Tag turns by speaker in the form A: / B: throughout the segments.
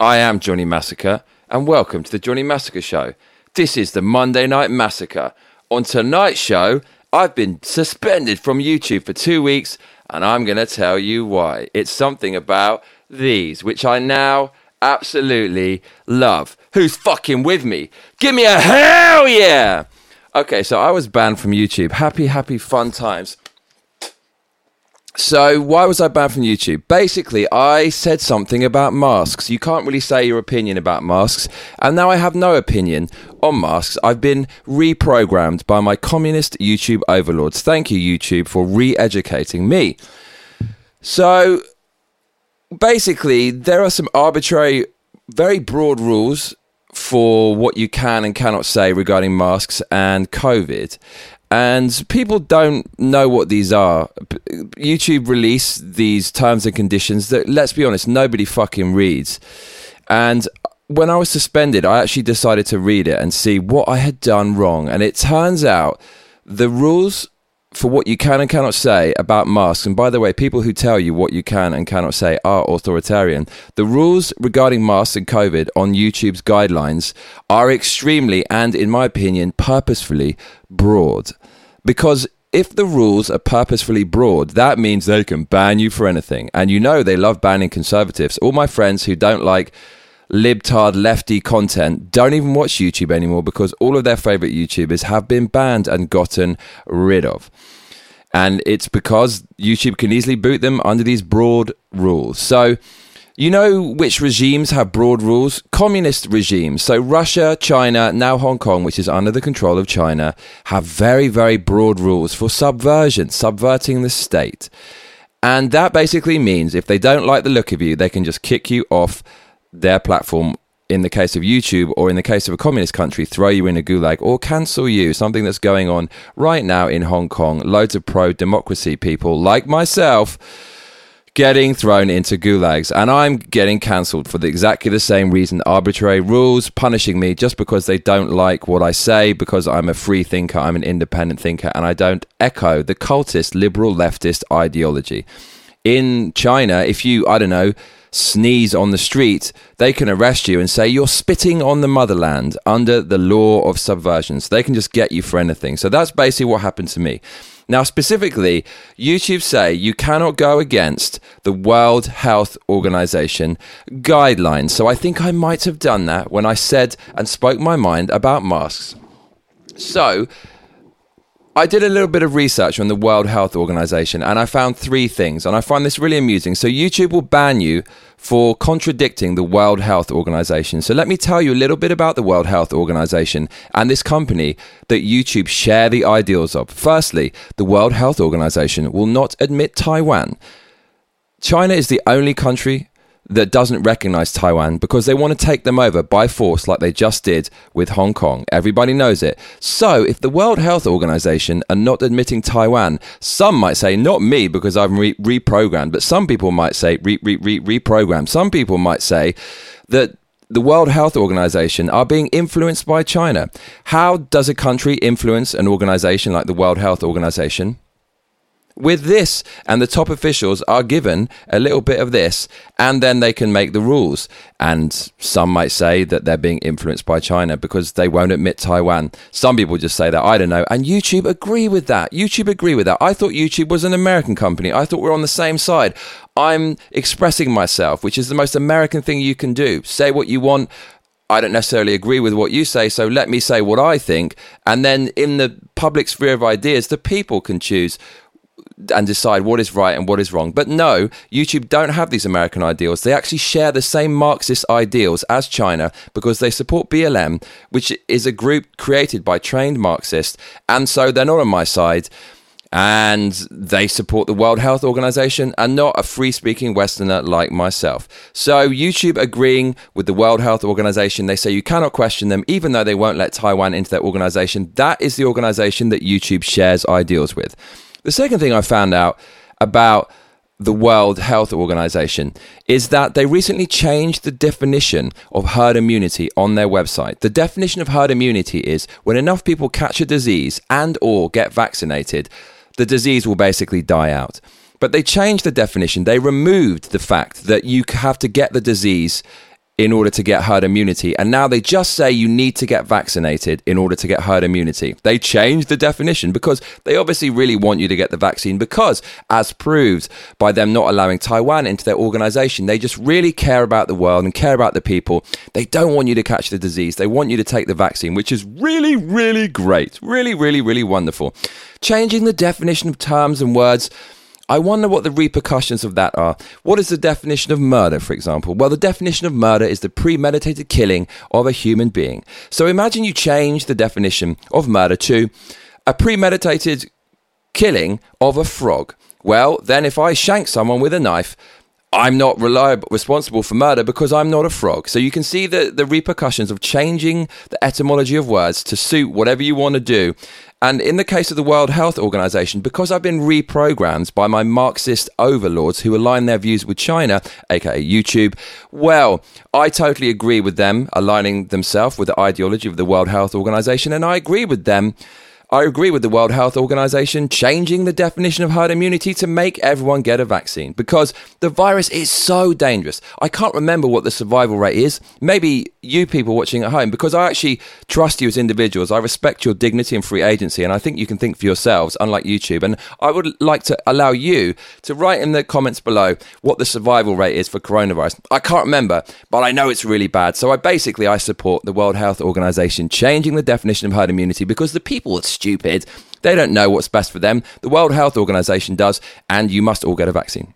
A: I am Johnny Massacre, and welcome to the Johnny Massacre Show. This is the Monday Night Massacre. On tonight's show, I've been suspended from YouTube for two weeks, and I'm going to tell you why. It's something about these, which I now absolutely love. Who's fucking with me? Give me a hell yeah! Okay, so I was banned from YouTube. Happy, happy, fun times. So, why was I banned from YouTube? Basically, I said something about masks. You can't really say your opinion about masks, and now I have no opinion on masks. I've been reprogrammed by my communist YouTube overlords. Thank you, YouTube, for re educating me. So, basically, there are some arbitrary, very broad rules for what you can and cannot say regarding masks and COVID and people don't know what these are. YouTube release these terms and conditions that, let's be honest, nobody fucking reads. And when I was suspended, I actually decided to read it and see what I had done wrong. And it turns out the rules for what you can and cannot say about masks. And by the way, people who tell you what you can and cannot say are authoritarian. The rules regarding masks and COVID on YouTube's guidelines are extremely and, in my opinion, purposefully broad. Because if the rules are purposefully broad, that means they can ban you for anything. And you know they love banning conservatives. All my friends who don't like libtard lefty content don't even watch YouTube anymore because all of their favorite YouTubers have been banned and gotten rid of. And it's because YouTube can easily boot them under these broad rules. So, you know which regimes have broad rules? Communist regimes. So, Russia, China, now Hong Kong, which is under the control of China, have very, very broad rules for subversion, subverting the state. And that basically means if they don't like the look of you, they can just kick you off their platform in the case of YouTube or in the case of a communist country, throw you in a gulag or cancel you. Something that's going on right now in Hong Kong. Loads of pro democracy people like myself getting thrown into gulags. And I'm getting cancelled for the, exactly the same reason arbitrary rules punishing me just because they don't like what I say, because I'm a free thinker, I'm an independent thinker, and I don't echo the cultist liberal leftist ideology. In China, if you, I don't know, sneeze on the street, they can arrest you and say you're spitting on the motherland under the law of subversion. So they can just get you for anything. So that's basically what happened to me. Now, specifically, YouTube say you cannot go against the World Health Organization guidelines. So I think I might have done that when I said and spoke my mind about masks. So I did a little bit of research on the World Health Organization and I found three things, and I find this really amusing. So, YouTube will ban you for contradicting the World Health Organization. So, let me tell you a little bit about the World Health Organization and this company that YouTube share the ideals of. Firstly, the World Health Organization will not admit Taiwan. China is the only country that doesn't recognize Taiwan because they want to take them over by force, like they just did with Hong Kong. Everybody knows it. So, if the World Health Organization are not admitting Taiwan, some might say, not me because I'm re- reprogrammed, but some people might say, re- re- re- reprogrammed. Some people might say that the World Health Organization are being influenced by China. How does a country influence an organization like the World Health Organization? With this, and the top officials are given a little bit of this, and then they can make the rules. And some might say that they're being influenced by China because they won't admit Taiwan. Some people just say that, I don't know. And YouTube agree with that. YouTube agree with that. I thought YouTube was an American company. I thought we we're on the same side. I'm expressing myself, which is the most American thing you can do. Say what you want. I don't necessarily agree with what you say, so let me say what I think. And then in the public sphere of ideas, the people can choose and decide what is right and what is wrong. But no, YouTube don't have these American ideals. They actually share the same Marxist ideals as China because they support BLM, which is a group created by trained Marxists. And so they're not on my side. And they support the World Health Organization and not a free speaking Westerner like myself. So, YouTube agreeing with the World Health Organization, they say you cannot question them, even though they won't let Taiwan into their organization. That is the organization that YouTube shares ideals with. The second thing I found out about the World Health Organization is that they recently changed the definition of herd immunity on their website. The definition of herd immunity is when enough people catch a disease and or get vaccinated, the disease will basically die out. But they changed the definition. They removed the fact that you have to get the disease in order to get herd immunity. And now they just say you need to get vaccinated in order to get herd immunity. They changed the definition because they obviously really want you to get the vaccine because, as proved by them not allowing Taiwan into their organization, they just really care about the world and care about the people. They don't want you to catch the disease. They want you to take the vaccine, which is really, really great. Really, really, really wonderful. Changing the definition of terms and words I wonder what the repercussions of that are. What is the definition of murder, for example? Well, the definition of murder is the premeditated killing of a human being. So imagine you change the definition of murder to a premeditated killing of a frog. Well, then if I shank someone with a knife, I'm not reliable, responsible for murder because I'm not a frog. So you can see the, the repercussions of changing the etymology of words to suit whatever you want to do. And in the case of the World Health Organization, because I've been reprogrammed by my Marxist overlords who align their views with China, aka YouTube, well, I totally agree with them aligning themselves with the ideology of the World Health Organization, and I agree with them I agree with the World Health Organization changing the definition of herd immunity to make everyone get a vaccine because the virus is so dangerous. I can't remember what the survival rate is. Maybe you people watching at home, because I actually trust you as individuals. I respect your dignity and free agency, and I think you can think for yourselves, unlike YouTube. And I would like to allow you to write in the comments below what the survival rate is for coronavirus. I can't remember, but I know it's really bad. So I basically I support the World Health Organization changing the definition of herd immunity because the people are stupid. They don't know what's best for them. The World Health Organization does, and you must all get a vaccine.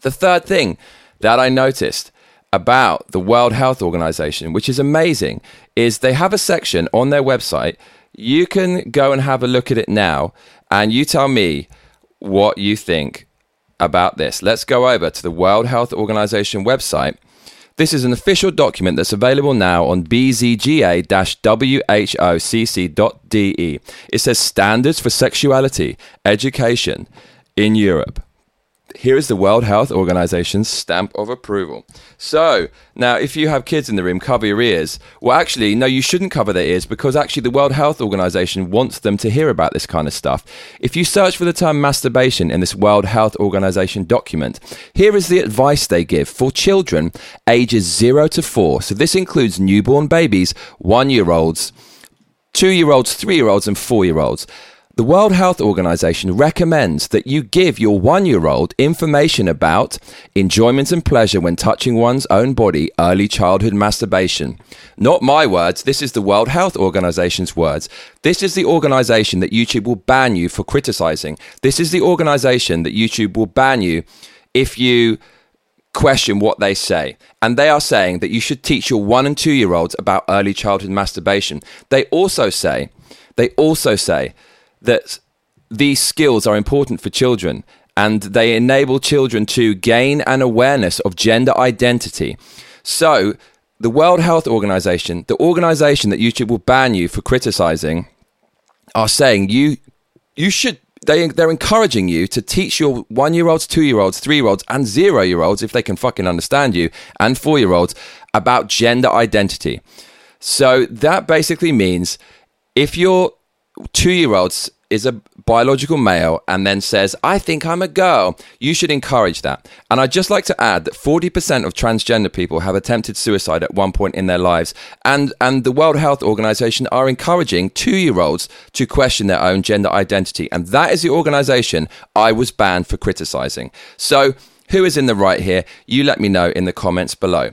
A: The third thing that I noticed about the World Health Organization, which is amazing, is they have a section on their website. You can go and have a look at it now, and you tell me what you think about this. Let's go over to the World Health Organization website this is an official document that's available now on bzga whocc.de. It says Standards for Sexuality Education in Europe here is the World Health Organization's stamp of approval. So, now if you have kids in the room, cover your ears. Well, actually, no, you shouldn't cover their ears because actually the World Health Organization wants them to hear about this kind of stuff. If you search for the term masturbation in this World Health Organization document, here is the advice they give for children ages 0 to 4. So, this includes newborn babies, one year olds, two year olds, three year olds, and four year olds. The World Health Organization recommends that you give your one year old information about enjoyment and pleasure when touching one's own body, early childhood masturbation. Not my words, this is the World Health Organization's words. This is the organization that YouTube will ban you for criticizing. This is the organization that YouTube will ban you if you question what they say. And they are saying that you should teach your one and two year olds about early childhood masturbation. They also say, they also say, that these skills are important for children and they enable children to gain an awareness of gender identity. So, the World Health Organization, the organization that YouTube will ban you for criticizing, are saying you you should they they're encouraging you to teach your one year olds, two year olds, three year olds, and zero year olds, if they can fucking understand you, and four year olds about gender identity. So that basically means if you're two year olds is a biological male and then says, I think I'm a girl, you should encourage that. And I'd just like to add that 40% of transgender people have attempted suicide at one point in their lives. And, and the World Health Organization are encouraging two year olds to question their own gender identity. And that is the organization I was banned for criticizing. So, who is in the right here? You let me know in the comments below.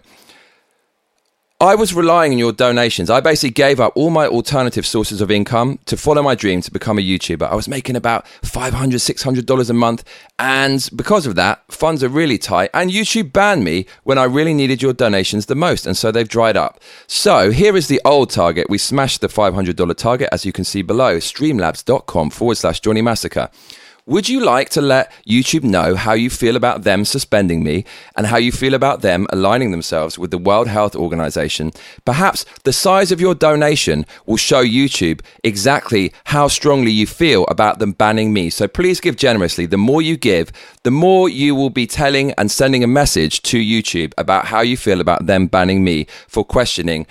A: I was relying on your donations. I basically gave up all my alternative sources of income to follow my dream to become a YouTuber. I was making about $500, $600 a month. And because of that, funds are really tight. And YouTube banned me when I really needed your donations the most. And so they've dried up. So here is the old target. We smashed the $500 target, as you can see below streamlabs.com forward slash Johnny Massacre. Would you like to let YouTube know how you feel about them suspending me and how you feel about them aligning themselves with the World Health Organization? Perhaps the size of your donation will show YouTube exactly how strongly you feel about them banning me. So please give generously. The more you give, the more you will be telling and sending a message to YouTube about how you feel about them banning me for questioning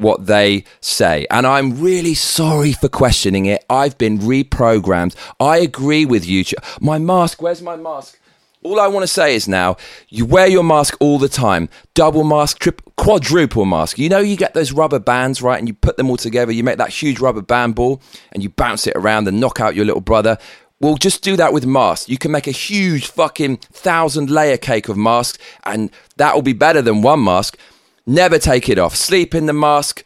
A: what they say. And I'm really sorry for questioning it. I've been reprogrammed. I agree with you. My mask, where's my mask? All I want to say is now, you wear your mask all the time. Double mask, triple quadruple mask. You know, you get those rubber bands, right? And you put them all together. You make that huge rubber band ball and you bounce it around and knock out your little brother. Well, just do that with masks. You can make a huge fucking thousand layer cake of masks, and that will be better than one mask. Never take it off. Sleep in the mask.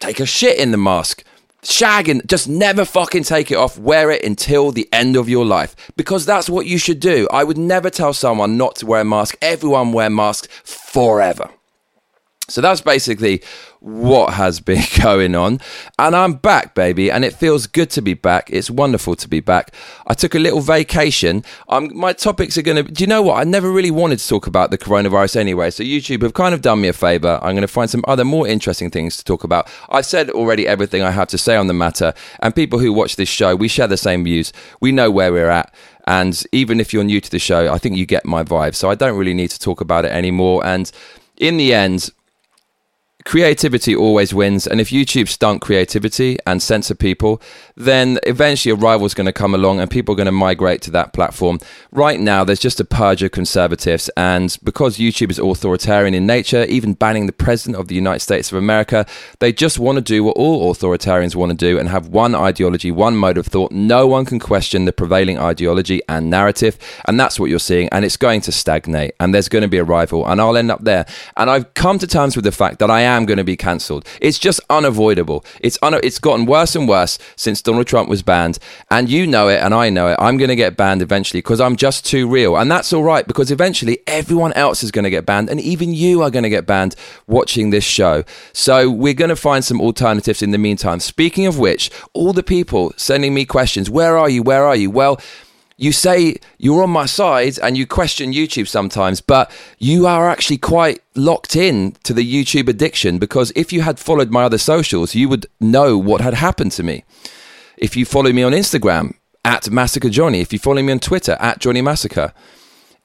A: Take a shit in the mask. Shagging, just never fucking take it off. Wear it until the end of your life because that's what you should do. I would never tell someone not to wear a mask. Everyone wear masks forever. So that's basically what has been going on. And I'm back, baby, and it feels good to be back. It's wonderful to be back. I took a little vacation. Um, my topics are going to, do you know what? I never really wanted to talk about the coronavirus anyway. So YouTube have kind of done me a favor. I'm going to find some other more interesting things to talk about. I've said already everything I have to say on the matter. And people who watch this show, we share the same views. We know where we're at. And even if you're new to the show, I think you get my vibe. So I don't really need to talk about it anymore. And in the end, creativity always wins. And if YouTube stunt creativity and censor people, then eventually a rival's going to come along and people are going to migrate to that platform. Right now, there's just a purge of conservatives. And because YouTube is authoritarian in nature, even banning the president of the United States of America, they just want to do what all authoritarians want to do and have one ideology, one mode of thought. No one can question the prevailing ideology and narrative. And that's what you're seeing. And it's going to stagnate. And there's going to be a rival. And I'll end up there. And I've come to terms with the fact that I am am going to be cancelled. It's just unavoidable. It's un- it's gotten worse and worse since Donald Trump was banned, and you know it, and I know it. I'm going to get banned eventually because I'm just too real, and that's all right because eventually everyone else is going to get banned, and even you are going to get banned watching this show. So we're going to find some alternatives in the meantime. Speaking of which, all the people sending me questions, where are you? Where are you? Well you say you're on my side and you question YouTube sometimes, but you are actually quite locked in to the YouTube addiction because if you had followed my other socials, you would know what had happened to me. If you follow me on Instagram, at Massacre Johnny, if you follow me on Twitter, at Johnny Massacre,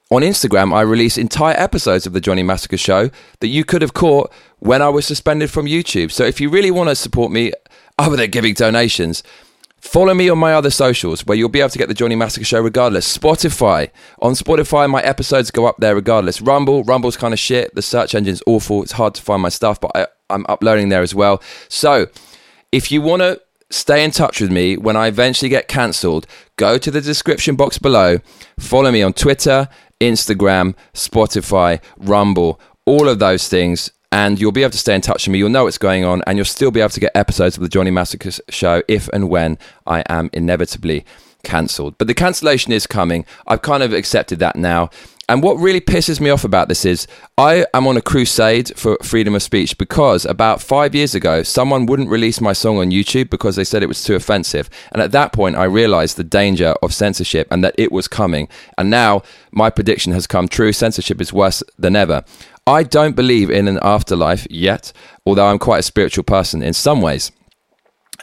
A: on Instagram, I release entire episodes of the Johnny Massacre Show that you could have caught when I was suspended from YouTube. So if you really want to support me, other than giving donations, Follow me on my other socials where you'll be able to get the Johnny Massacre Show regardless. Spotify. On Spotify, my episodes go up there regardless. Rumble. Rumble's kind of shit. The search engine's awful. It's hard to find my stuff, but I, I'm uploading there as well. So if you want to stay in touch with me when I eventually get cancelled, go to the description box below. Follow me on Twitter, Instagram, Spotify, Rumble, all of those things and you'll be able to stay in touch with me. You'll know what's going on, and you'll still be able to get episodes of the Johnny Massacre show if and when I am inevitably cancelled. But the cancellation is coming. I've kind of accepted that now. And what really pisses me off about this is I am on a crusade for freedom of speech because about five years ago, someone wouldn't release my song on YouTube because they said it was too offensive. And at that point, I realized the danger of censorship and that it was coming. And now my prediction has come true. Censorship is worse than ever. I don't believe in an afterlife yet, although I'm quite a spiritual person in some ways.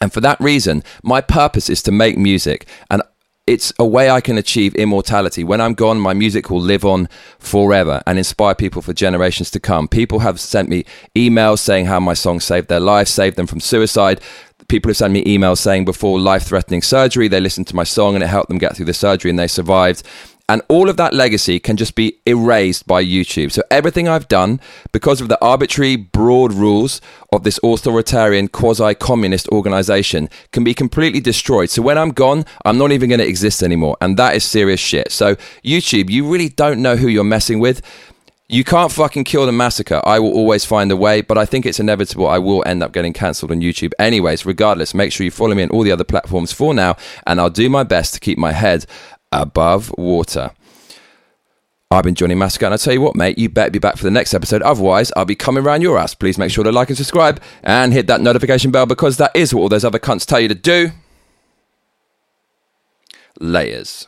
A: And for that reason, my purpose is to make music. And it's a way I can achieve immortality. When I'm gone, my music will live on forever and inspire people for generations to come. People have sent me emails saying how my song saved their life, saved them from suicide. People have sent me emails saying before life threatening surgery, they listened to my song and it helped them get through the surgery and they survived. And all of that legacy can just be erased by YouTube. So everything I've done, because of the arbitrary, broad rules of this authoritarian, quasi communist organization, can be completely destroyed. So when I'm gone, I'm not even going to exist anymore. And that is serious shit. So, YouTube, you really don't know who you're messing with. You can't fucking kill the massacre. I will always find a way, but I think it's inevitable. I will end up getting cancelled on YouTube. Anyways, regardless, make sure you follow me on all the other platforms for now, and I'll do my best to keep my head above water. I've been Johnny Massacre, and I tell you what, mate, you better be back for the next episode. Otherwise, I'll be coming around your ass. Please make sure to like and subscribe and hit that notification bell because that is what all those other cunts tell you to do. Layers.